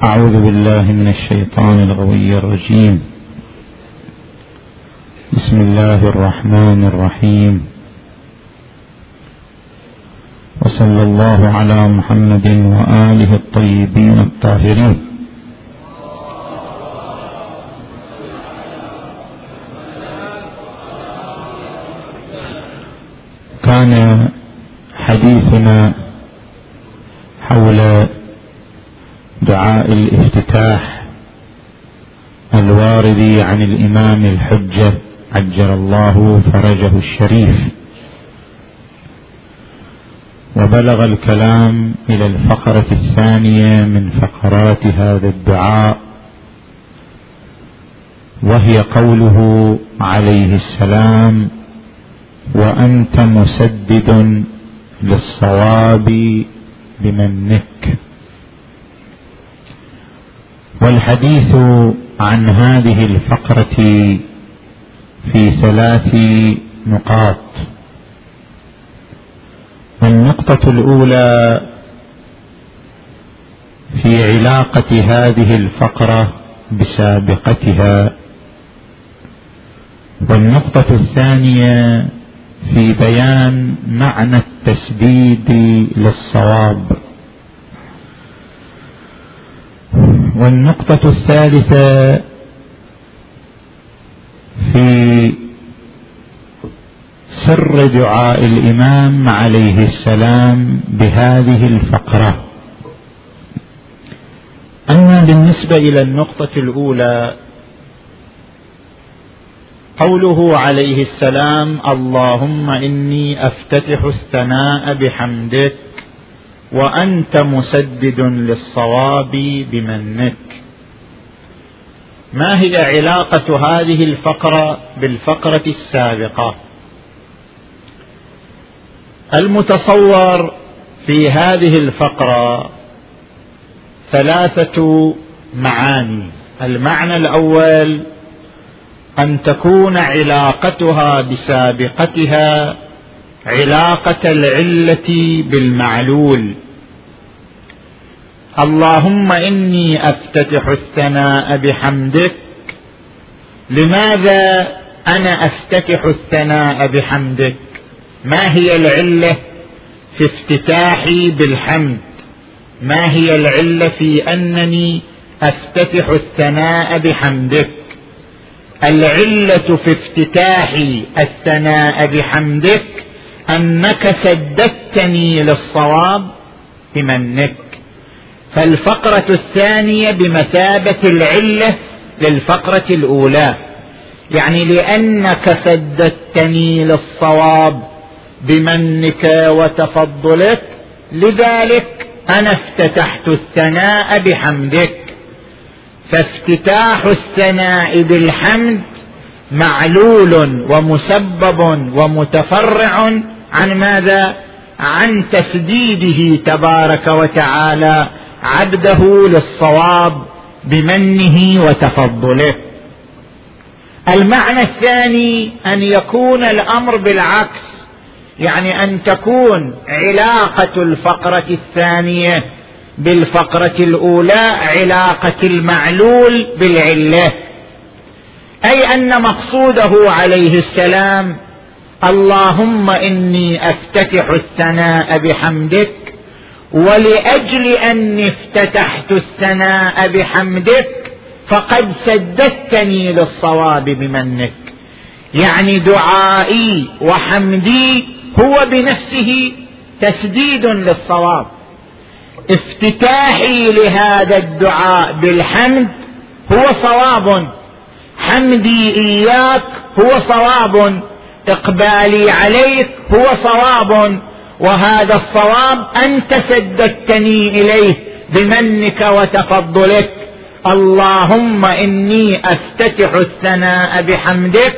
أعوذ بالله من الشيطان الغوي الرجيم. بسم الله الرحمن الرحيم. وصلى الله على محمد وآله الطيبين الطاهرين. كان حديثنا حول دعاء الافتتاح الوارد عن الإمام الحجة عجل الله فرجه الشريف. وبلغ الكلام إلى الفقرة الثانية من فقرات هذا الدعاء وهي قوله عليه السلام وأنت مسدد للصواب بمنك. والحديث عن هذه الفقرة في ثلاث نقاط. النقطة الأولى في علاقة هذه الفقرة بسابقتها. والنقطة الثانية في بيان معنى التسديد للصواب. والنقطة الثالثة في سر دعاء الإمام عليه السلام بهذه الفقرة. أما بالنسبة إلى النقطة الأولى قوله عليه السلام اللهم إني أفتتح الثناء بحمدك وأنت مسدد للصواب بمنك. ما هي علاقة هذه الفقرة بالفقرة السابقة؟ المتصور في هذه الفقرة ثلاثة معاني. المعنى الأول أن تكون علاقتها بسابقتها علاقة العلة بالمعلول. اللهم إني أفتتح الثناء بحمدك. لماذا أنا أفتتح الثناء بحمدك؟ ما هي العلة في افتتاحي بالحمد؟ ما هي العلة في أنني أفتتح الثناء بحمدك؟ العلة في افتتاح الثناء بحمدك أنك سددتني للصواب بمنك. فالفقرة الثانية بمثابة العلة للفقرة الأولى. يعني لأنك سددتني للصواب بمنك وتفضلك لذلك أنا افتتحت الثناء بحمدك. فافتتاح الثناء بالحمد معلول ومسبب ومتفرع عن ماذا؟ عن تسديده تبارك وتعالى عبده للصواب بمنه وتفضله. المعنى الثاني أن يكون الأمر بالعكس يعني أن تكون علاقة الفقرة الثانية بالفقرة الأولى علاقة المعلول بالعلة. أي أن مقصوده عليه السلام اللهم إني أفتتح الثناء بحمدك ولأجل اني افتتحت الثناء بحمدك فقد سددتني للصواب بمنك. يعني دعائي وحمدي هو بنفسه تسديد للصواب. افتتاحي لهذا الدعاء بالحمد هو صواب. حمدي إياك هو صواب. إقبالي عليك هو صواب وهذا الصواب انت سددتني إليه بمنك وتفضلك. اللهم إني أفتتح الثناء بحمدك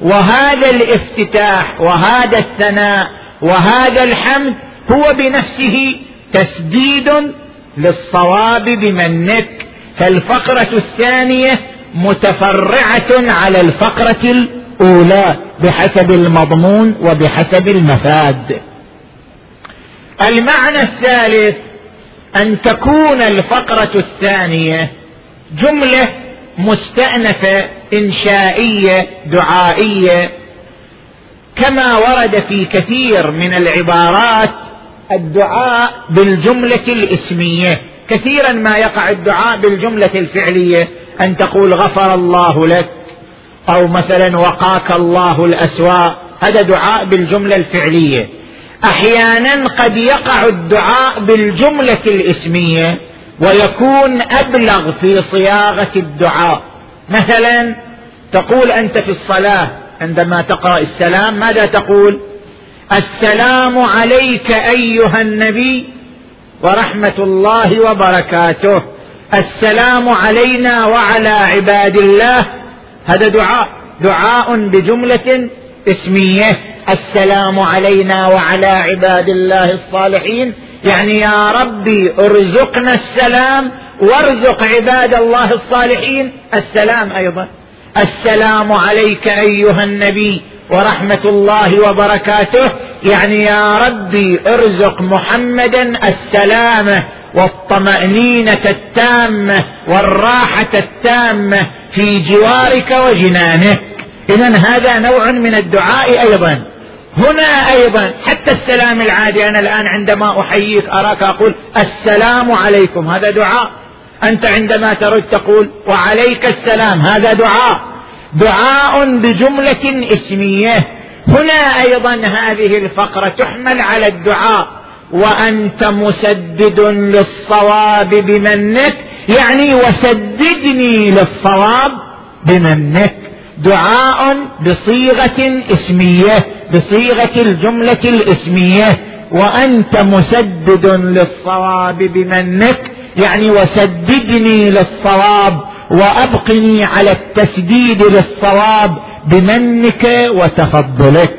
وهذا الافتتاح وهذا الثناء وهذا الحمد هو بنفسه تسديد للصواب بمنك. فالفقرة الثانية متفرعة على الفقرة الأولى بحسب المضمون وبحسب المفاد. المعنى الثالث أن تكون الفقرة الثانية جملة مستأنفة إنشائية دعائية. كما ورد في كثير من العبارات الدعاء بالجملة الإسمية. كثيرا ما يقع الدعاء بالجملة الفعلية أن تقول غفر الله لك أو مثلا وقاك الله الأسواء هذا دعاء بالجملة الفعلية. أحيانا قد يقع الدعاء بالجملة الإسمية ويكون أبلغ في صياغة الدعاء. مثلا تقول أنت في الصلاة عندما تقرأ السلام ماذا تقول؟ السلام عليك أيها النبي ورحمة الله وبركاته. السلام علينا وعلى عباد الله هذا دعاء. دعاء بجملة اسمية. السلام علينا وعلى عباد الله الصالحين. يعني يا ربي ارزقنا السلام وارزق عباد الله الصالحين. السلام أيضا. السلام عليك أيها النبي ورحمة الله وبركاته. يعني يا ربي ارزق محمدا السلامة والطمأنينة التامة والراحة التامة في جوارك وجنانك. اذا هذا نوع من الدعاء أيضا. هنا أيضا حتى السلام العادي أنا الآن عندما أحييك أراك أقول السلام عليكم. هذا دعاء. أنت عندما ترد تقول وعليك السلام. هذا دعاء. دعاء بجملة اسمية. هنا أيضا هذه الفقرة تحمل على الدعاء. وأنت مسدد للصواب بمنك. يعني وسددني للصواب بمنك دعاء بصيغة اسمية بصيغة الجملة الاسمية وأنت مسدد للصواب بمنك يعني وسددني للصواب وأبقني على التسديد للصواب بمنك وتفضلك.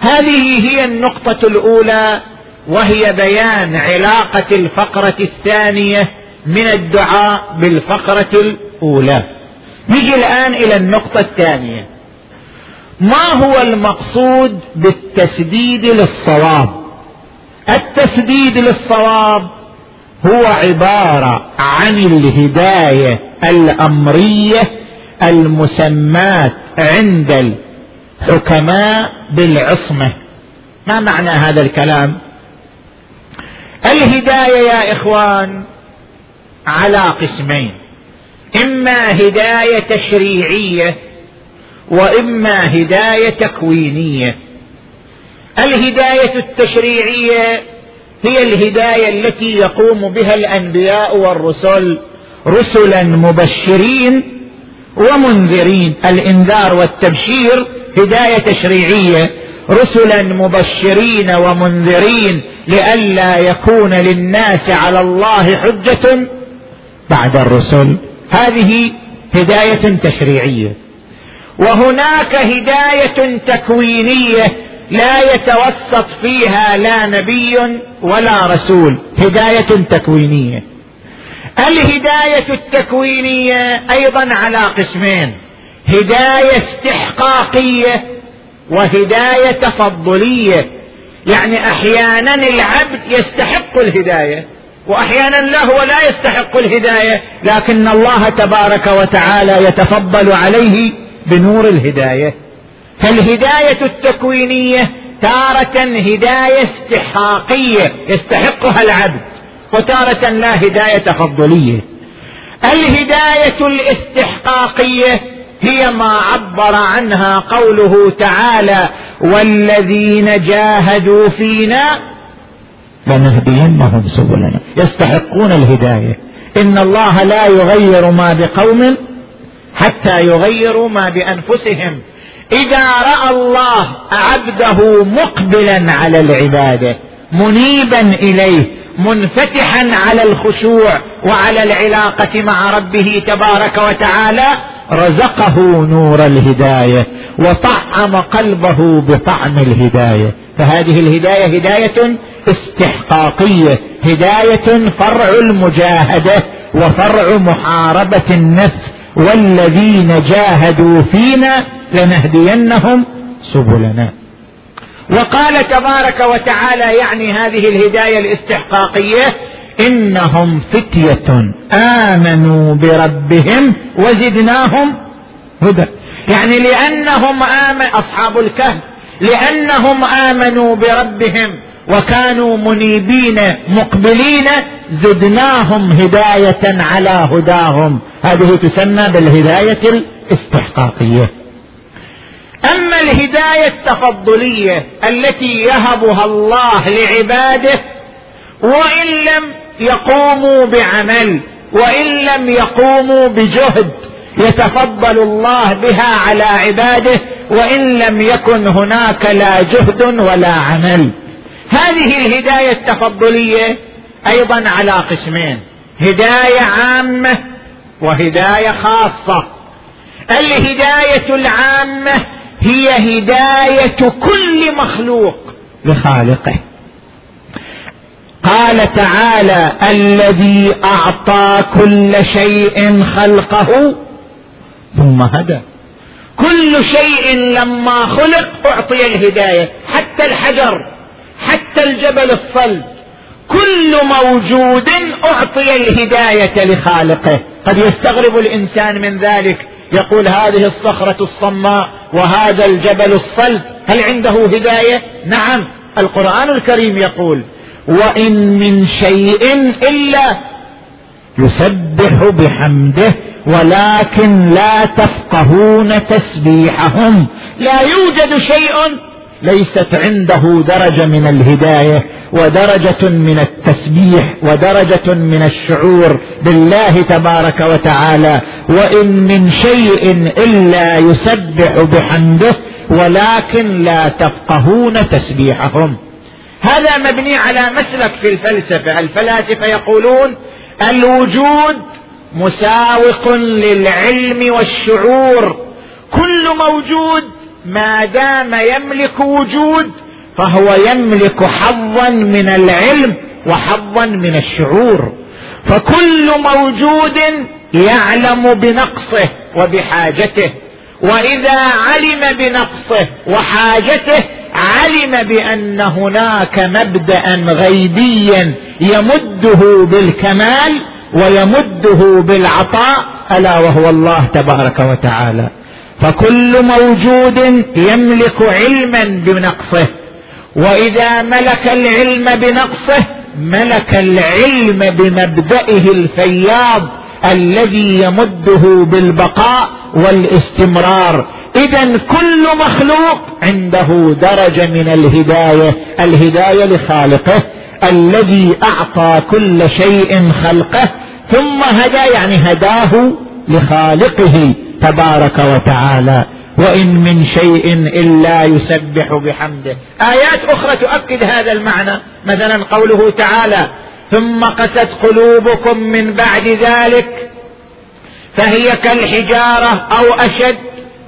هذه هي النقطة الأولى وهي بيان علاقة الفقرة الثانية من الدعاء بالفقرة الأولى. نجي الآن إلى النقطة الثانية. ما هو المقصود بالتسديد للصواب؟ التسديد للصواب هو عبارة عن الهداية الأمرية المسماة عند الحكماء بالعصمة. ما معنى هذا الكلام؟ الهداية يا إخوان على قسمين. إما هداية تشريعية وإما هداية تكوينية. الهداية التشريعية هي الهداية التي يقوم بها الأنبياء والرسل رسلا مبشرين ومنذرين. الإنذار والتبشير هداية تشريعية رسلا مبشرين ومنذرين لئلا يكون للناس على الله حجة بعد الرسل. هذه هداية تشريعية. وهناك هداية تكوينية لا يتوسط فيها لا نبي ولا رسول. هداية تكوينية. الهداية التكوينية أيضا على قسمين. هداية استحقاقية وهداية تفضلية. يعني أحيانا العبد يستحق الهداية. وأحيانا لا هو لا يستحق الهداية لكن الله تبارك وتعالى يتفضل عليه بنور الهداية. فالهداية التكوينية تارة هداية استحقاقية يستحقها العبد وتارة لا هداية تفضليه الهداية الاستحقاقية هي ما عبر عنها قوله تعالى والذين جاهدوا فينا لنهدينهم سبلنا. يستحقون الهداية. إن الله لا يغير ما بقوم حتى يغيروا ما بأنفسهم. إذا رأى الله عبده مقبلا على العبادة منيبا إليه منفتحا على الخشوع وعلى العلاقة مع ربه تبارك وتعالى رزقه نور الهداية وطعم قلبه بطعم الهداية. فهذه الهداية هداية استحقاقية هداية فرع المجاهدة وفرع محاربة النفس والذين جاهدوا فينا لنهدينهم سبلنا. وقال تبارك وتعالى يعني هذه الهداية الاستحقاقية إنهم فتية آمنوا بربهم وزدناهم هدى. يعني لأنهم آمن أصحاب الكهف لأنهم آمنوا بربهم وكانوا منيبين مقبلين زدناهم هداية على هداهم. هذه تسمى بالهداية الاستحقاقية. أما الهداية التفضلية التي يهبها الله لعباده وإن لم يقوموا بعمل وإن لم يقوموا بجهد يتفضل الله بها على عباده وإن لم يكن هناك لا جهد ولا عمل. هذه الهداية التفضلية أيضا على قسمين. هداية عامة وهداية خاصة. الهداية العامة هي هداية كل مخلوق لخالقه. قال تعالى الذي أعطى كل شيء خلقه ثم هدى. كل شيء لما خلق أعطي الهداية حتى الحجر. حتى الجبل الصلب. كل موجود أعطي الهداية لخالقه. قد يستغرب الإنسان من ذلك. يقول هذه الصخرة الصماء وهذا الجبل الصلب. هل عنده هداية؟ نعم. القرآن الكريم يقول وإن من شيء إلا يسبح بحمده ولكن لا تفقهون تسبيحهم. لا يوجد شيء ليست عنده درجة من الهداية ودرجة من التسبيح ودرجة من الشعور بالله تبارك وتعالى. وإن من شيء إلا يسبح بحمده ولكن لا تفقهون تسبيحهم. هذا مبني على مسلك في الفلسفة. الفلاسفة يقولون الوجود مساوق للعلم والشعور. كل موجود ما دام يملك وجود فهو يملك حظا من العلم وحظا من الشعور. فكل موجود يعلم بنقصه وبحاجته. وإذا علم بنقصه وحاجته علم بأن هناك مبدا غيبيا يمده بالكمال ويمده بالعطاء ألا وهو الله تبارك وتعالى. فكل موجود يملك علما بنقصه. وإذا ملك العلم بنقصه ملك العلم بمبدئه الفياض الذي يمده بالبقاء والاستمرار. إذا كل مخلوق عنده درجة من الهداية الهداية لخالقه الذي أعطى كل شيء خلقه ثم هدى يعني هداه لخالقه. تبارك وتعالى. وإن من شيء إلا يسبح بحمده. آيات أخرى تؤكد هذا المعنى. مثلا قوله تعالى ثم قست قلوبكم من بعد ذلك فهي كالحجارة أو أشد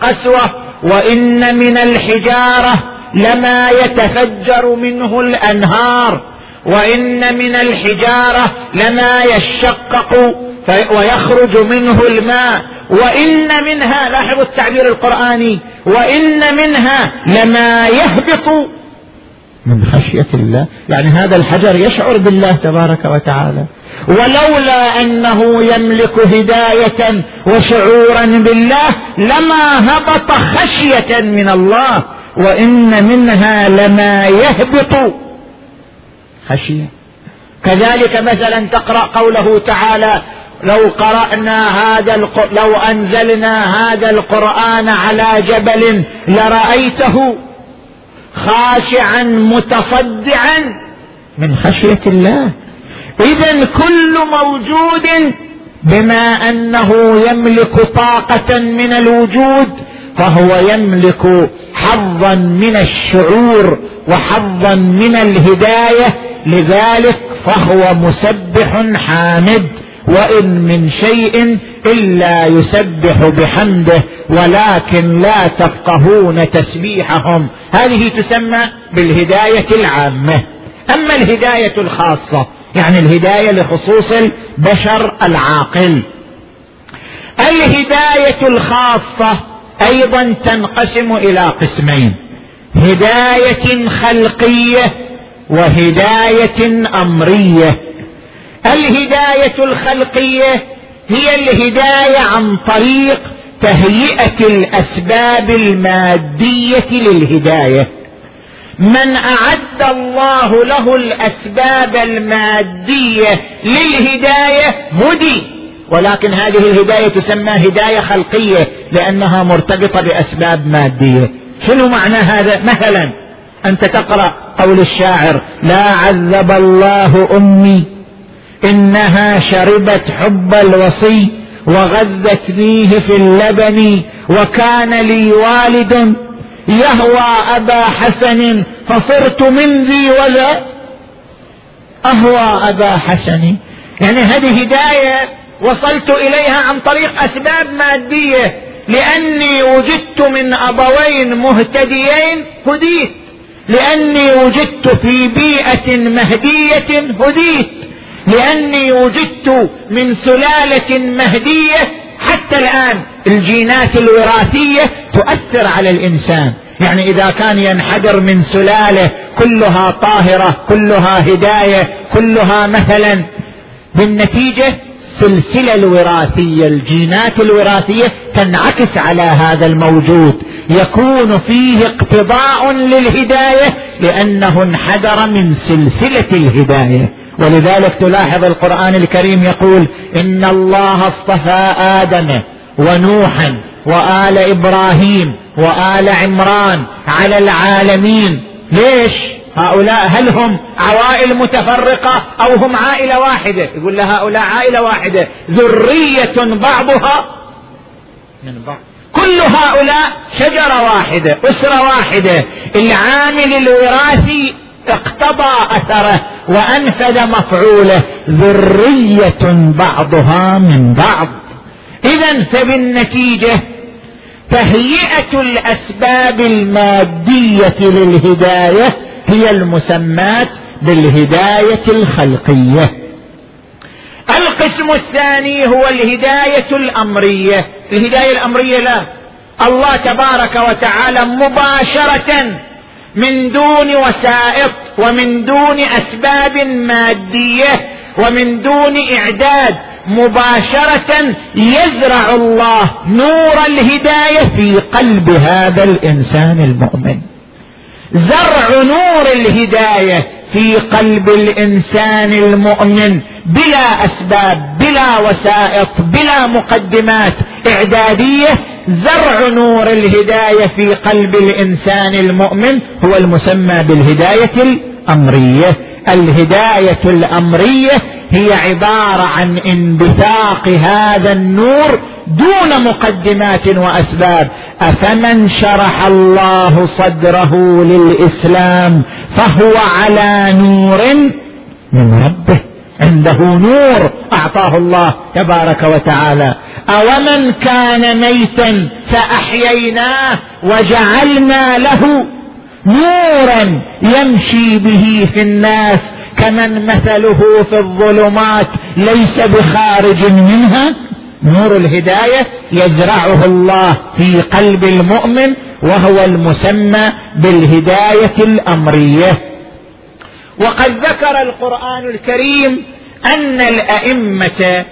قسوة. وإن من الحجارة لما يتفجر منه الأنهار. وإن من الحجارة لما يشقق ويخرج منه الماء. وإن منها لاحظوا التعبير القرآني وإن منها لما يهبط من خشية الله. يعني هذا الحجر يشعر بالله تبارك وتعالى. ولولا أنه يملك هداية وشعورا بالله لما هبط خشية من الله. وإن منها لما يهبط خشية. كذلك مثلا تقرأ قوله تعالى لو قرأنا هذا لو أنزلنا هذا القرآن على جبل لرأيته خاشعا متصدعا من خشية الله. اذا كل موجود بما أنه يملك طاقة من الوجود فهو يملك حظا من الشعور وحظا من الهداية. لذلك فهو مسبح حامد. وإن من شيء إلا يسبح بحمده ولكن لا تفقهون تسبيحهم. هذه تسمى بالهداية العامة. أما الهداية الخاصة يعني الهداية لخصوص البشر العاقل. الهداية الخاصة أيضا تنقسم إلى قسمين. هداية خلقية وهداية أمرية. الهداية الخلقية هي الهداية عن طريق تهيئة الأسباب المادية للهداية. من أعد الله له الأسباب المادية للهداية هدي ولكن هذه الهداية تسمى هداية خلقية لأنها مرتبطة بأسباب مادية. شنو معنى هذا؟ مثلا أنت تقرأ قول الشاعر لا عذب الله أمي إنها شربت حب الوصي وغذتنيه في اللبن وكان لي والد يهوى أبا حسن فصرت من ذي وذا. أهوى أبا حسن. يعني هذه هداية وصلت إليها عن طريق أسباب مادية. لأني وجدت من أبوين مهتديين هديت. لأني وجدت في بيئة مهدية هديت. لأني وجدت من سلالة مهدية حتى الآن الجينات الوراثية تؤثر على الإنسان. يعني إذا كان ينحدر من سلالة كلها طاهرة كلها هداية كلها مثلا بالنتيجة السلسلة الوراثية الجينات الوراثية تنعكس على هذا الموجود. يكون فيه اقتضاء للهداية لأنه انحدر من سلسلة الهداية. ولذلك تلاحظ القرآن الكريم يقول إن الله اصطفى آدم ونوحا وآل إبراهيم وآل عمران على العالمين. ليش؟ هؤلاء هل هم عوائل متفرقة أو هم عائلة واحدة؟ يقول هؤلاء عائلة واحدة. ذرية بعضها من بعض. كل هؤلاء شجرة واحدة أسرة واحدة. العامل الوراثي اقتضى اثره وانفذ مفعوله ذرية بعضها من بعض. اذا فبالنتيجة تهيئة الأسباب المادية للهداية هي المسمات بالهداية الخلقية. القسم الثاني هو الهداية الأمرية. الهداية الأمرية لا. الله تبارك وتعالى مباشرة من دون وسائط ومن دون أسباب مادية ومن دون إعداد مباشرة يزرع الله نور الهداية في قلب هذا الإنسان المؤمن. زرع نور الهداية في قلب الإنسان المؤمن بلا أسباب بلا وسائط بلا مقدمات إعدادية زرع نور الهداية في قلب الإنسان المؤمن هو المسمى بالهداية الأمرية. الهداية الأمرية هي عبارة عن انبثاق هذا النور دون مقدمات وأسباب. أفمن شرح الله صدره للإسلام فهو على نور من ربه. عنده نور أعطاه الله تبارك وتعالى. أومن كان ميتا فأحييناه وجعلنا له نورا يمشي به في الناس كمن مثله في الظلمات ليس بخارج منها. نور الهداية يزرعه الله في قلب المؤمن وهو المسمى بالهداية الأمرية. وقد ذكر القرآن الكريم أن الأئمة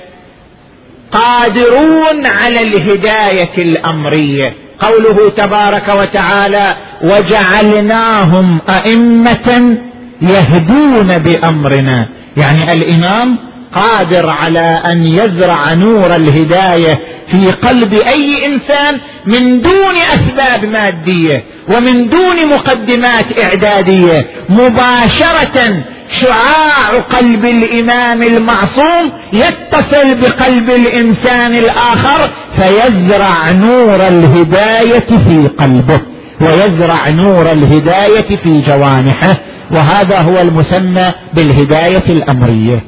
قادرون على الهداية الأمرية. قوله تبارك وتعالى وجعلناهم أئمة يهدون بأمرنا. يعني الإمام قادر على أن يزرع نور الهداية في قلب أي إنسان من دون أسباب مادية. ومن دون مقدمات إعدادية مباشرة شعاع قلب الإمام المعصوم يتصل بقلب الإنسان الآخر فيزرع نور الهداية في قلبه ويزرع نور الهداية في جوانحه وهذا هو المسمى بالهداية الأمرية.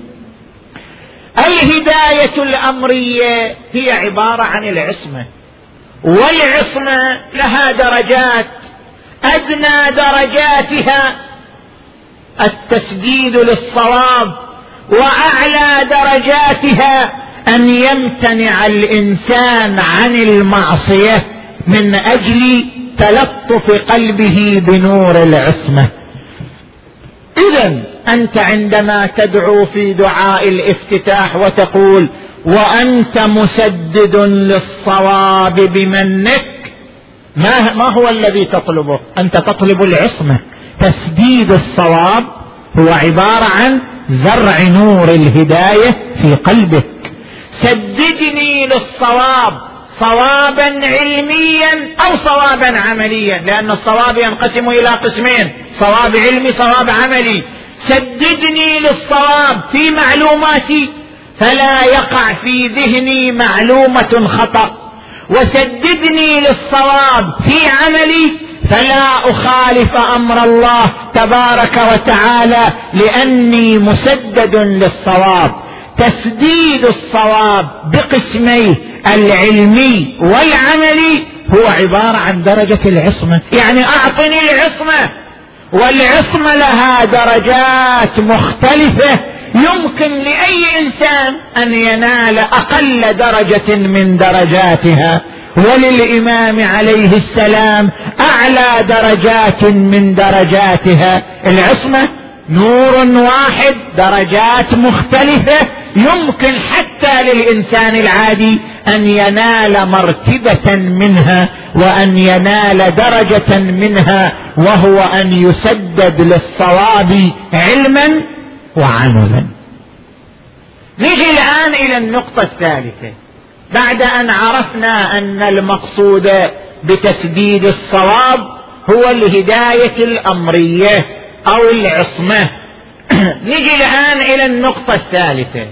الهداية الأمرية هي عبارة عن العصمة والعصمة لها درجات أدنى درجاتها التسديد للصواب وأعلى درجاتها أن يمتنع الإنسان عن المعصية من أجل تلطف قلبه بنور العصمة. اذا أنت عندما تدعو في دعاء الافتتاح وتقول وأنت مسدد للصواب بمنك ما, ما هو الذي تطلبه؟ أنت تطلب العصمة. تسديد الصواب هو عبارة عن زرع نور الهداية في قلبك. سددني للصواب. صوابا علميا أو صوابا عمليا؟ لأن الصواب ينقسم إلى قسمين. صواب علمي صواب عملي. سددني للصواب في معلوماتي. فلا يقع في ذهني معلومة خطأ. وسددني للصواب في عملي فلا أخالف أمر الله تبارك وتعالى لأني مسدد للصواب. تسديد الصواب بقسميه العلمي والعملي هو عبارة عن درجة العصمة. يعني أعطني العصمة والعصمة لها درجات مختلفة. يمكن لأي إنسان أن ينال أقل درجة من درجاتها. وللإمام عليه السلام أعلى درجات من درجاتها. العصمة نور واحد درجات مختلفة. يمكن حتى للإنسان العادي أن ينال مرتبة منها وأن ينال درجة منها وهو أن يسدد للصواب علما وعملا. نجي الآن إلى النقطة الثالثة. بعد أن عرفنا أن المقصود بتسديد الصواب هو الهداية الأمرية أو العصمة. نجي الآن إلى النقطة الثالثة.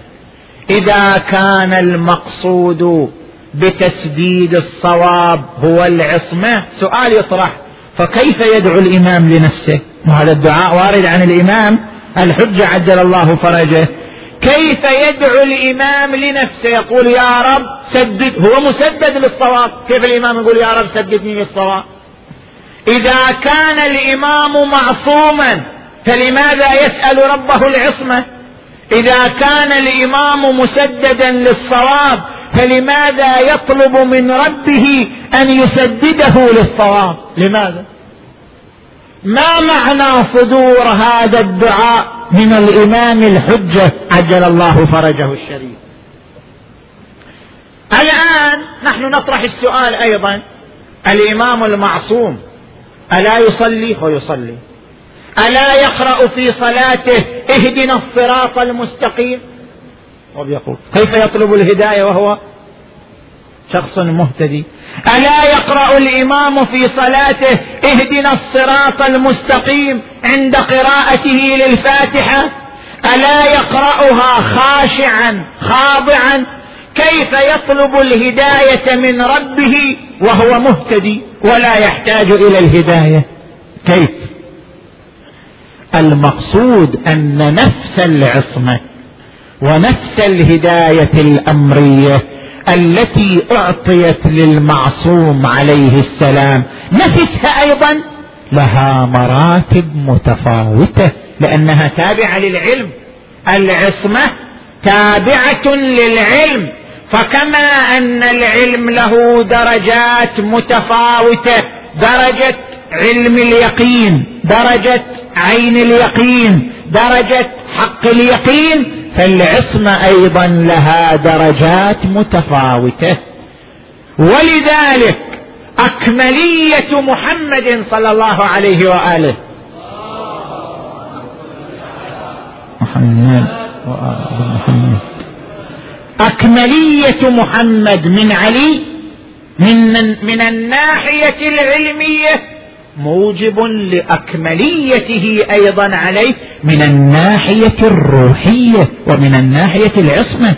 إذا كان المقصود بتسديد الصواب هو العصمة سؤال يطرح. فكيف يدعو الإمام لنفسه؟ وهذا الدعاء وارد عن الإمام. الحجة عجل الله فرجه؟ كيف يدعو الإمام لنفسه؟ يقول يا رب سدد هو مسدد للصواب. كيف الإمام يقول يا رب سددني للصواب؟ إذا كان الإمام معصوما فلماذا يسأل ربه العصمة؟ إذا كان الإمام مسددا للصواب فلماذا يطلب من ربه أن يسدده للصواب؟ لماذا؟ ما معنى صدور هذا الدعاء من الإمام الحجة؟ عجل الله فرجه الشريف. الآن نحن نطرح السؤال أيضا. الإمام المعصوم ألا يصلي؟ هو يصلي. ألا يقرأ في صلاته؟ اهدنا الصراط المستقيم. وبيقول كيف يطلب الهداية وهو شخص مهتدي. ألا يقرأ الإمام في صلاته اهدنا الصراط المستقيم عند قراءته للفاتحة؟ ألا يقرأها خاشعا خاضعا؟ كيف يطلب الهداية من ربه وهو مهتدي ولا يحتاج إلى الهداية؟ كيف؟ المقصود أن نفس العصمة ونفس الهداية الأمرية التي أعطيت للمعصوم عليه السلام. نفسها أيضا لها مراتب متفاوتة لأنها تابعة للعلم. العصمة تابعة للعلم. فكما أن العلم له درجات متفاوتة درجة علم اليقين درجة عين اليقين درجة حق اليقين فالعصمة أيضا لها درجات متفاوتة. ولذلك أكملية محمد صلى الله عليه وآله. محمد وآل محمد أكملية محمد من علي من, من الناحية العلمية موجب لأكمليته أيضا عليه من الناحية الروحية ومن الناحية العصمة.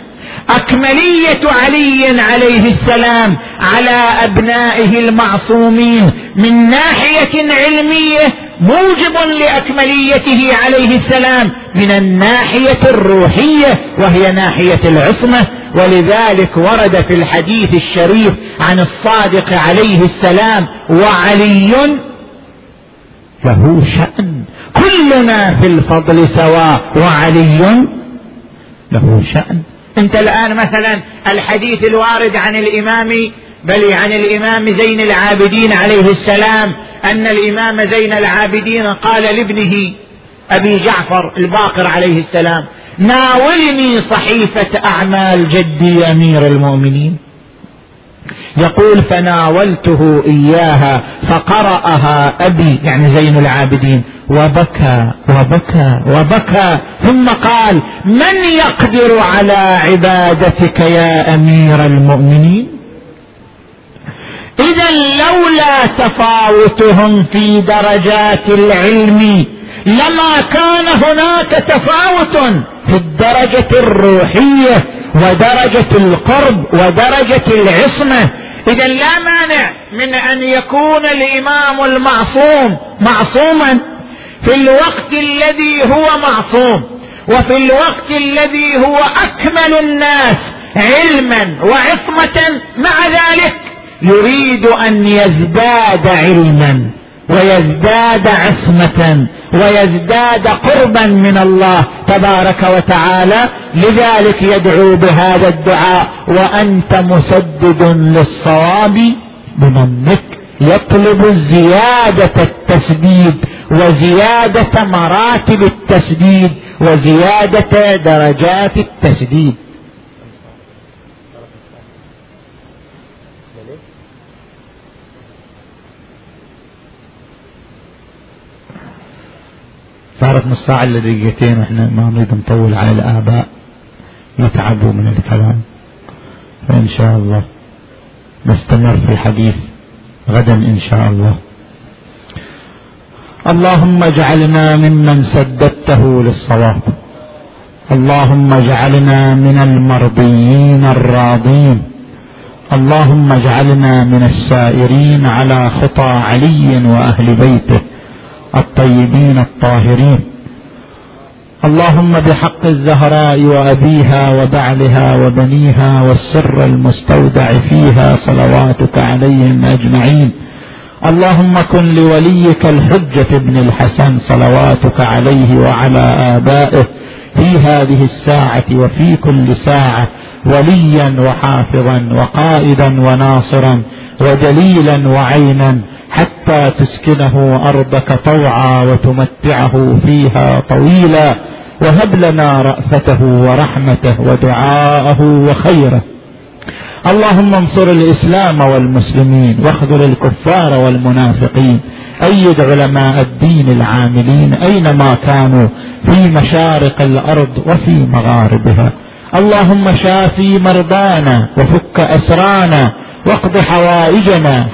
أكملية علي عليه السلام على أبنائه المعصومين من ناحية علمية موجب لأكمليته عليه السلام من الناحية الروحية وهي ناحية العصمة. ولذلك ورد في الحديث الشريف عن الصادق عليه السلام وعلي له شأن. كلنا في الفضل سواء وعلي له شأن. انت الآن مثلا الحديث الوارد عن الإمام بل عن الإمام زين العابدين عليه السلام أن الإمام زين العابدين قال لابنه أبي جعفر الباقر عليه السلام ناولني صحيفة أعمال جدي أمير المؤمنين. يقول فناولته إياها فقرأها أبي يعني زين العابدين. وبكى وبكى وبكى ثم قال من يقدر على عبادتك يا أمير المؤمنين؟ إذا لولا تفاوتهم في درجات العلم لما كان هناك تفاوت في الدرجة الروحية ودرجة القرب ودرجة العصمة. إذا لا مانع من أن يكون الإمام المعصوم معصوما. في الوقت الذي هو معصوم وفي الوقت الذي هو أكمل الناس علما وعصمة مع ذلك يريد أن يزداد علما. ويزداد عصمة ويزداد قربا من الله تبارك وتعالى لذلك يدعو بهذا الدعاء وأنت مسدد للصواب بمنك يطلب زيادة التسديد وزيادة مراتب التسديد وزيادة درجات التسديد. صارت نص ساعة إلا دقيقتين وإحنا ما نريد نطول على الآباء. يتعبوا من الكلام. فإن شاء الله نستمر في الحديث غدا إن شاء الله. اللهم اجعلنا ممن سددته للصواب. اللهم اجعلنا من المرضيين الراضين. اللهم اجعلنا من السائرين على خطى علي وأهل بيته. الطيبين الطاهرين. اللهم بحق الزهراء وأبيها وبعلها وبنيها والسر المستودع فيها صلواتك عليهم أجمعين. اللهم كن لوليك الحجة ابن الحسن صلواتك عليه وعلى آبائه في هذه الساعة وفي كل ساعة وليا وحافظا وقائدا وناصرا ودليلا وعينا حتى تسكنه أرضك طوعا وتمتعه فيها طويلا. وهب لنا رأفته ورحمته ودعاءه وخيره. اللهم انصر الإسلام والمسلمين واخذل الكفار والمنافقين. أيد علماء الدين العاملين أينما كانوا في مشارق الأرض وفي مغاربها. اللهم شافي مرضانا وفك أسرانا واقض حوائجنا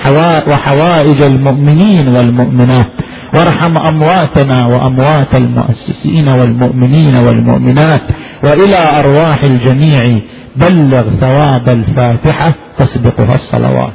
وحوائج المؤمنين والمؤمنات. وارحم أمواتنا وأموات المؤسسين والمؤمنين والمؤمنات. وإلى أرواح الجميع بلغ ثواب الفاتحة تسبقها الصلوات.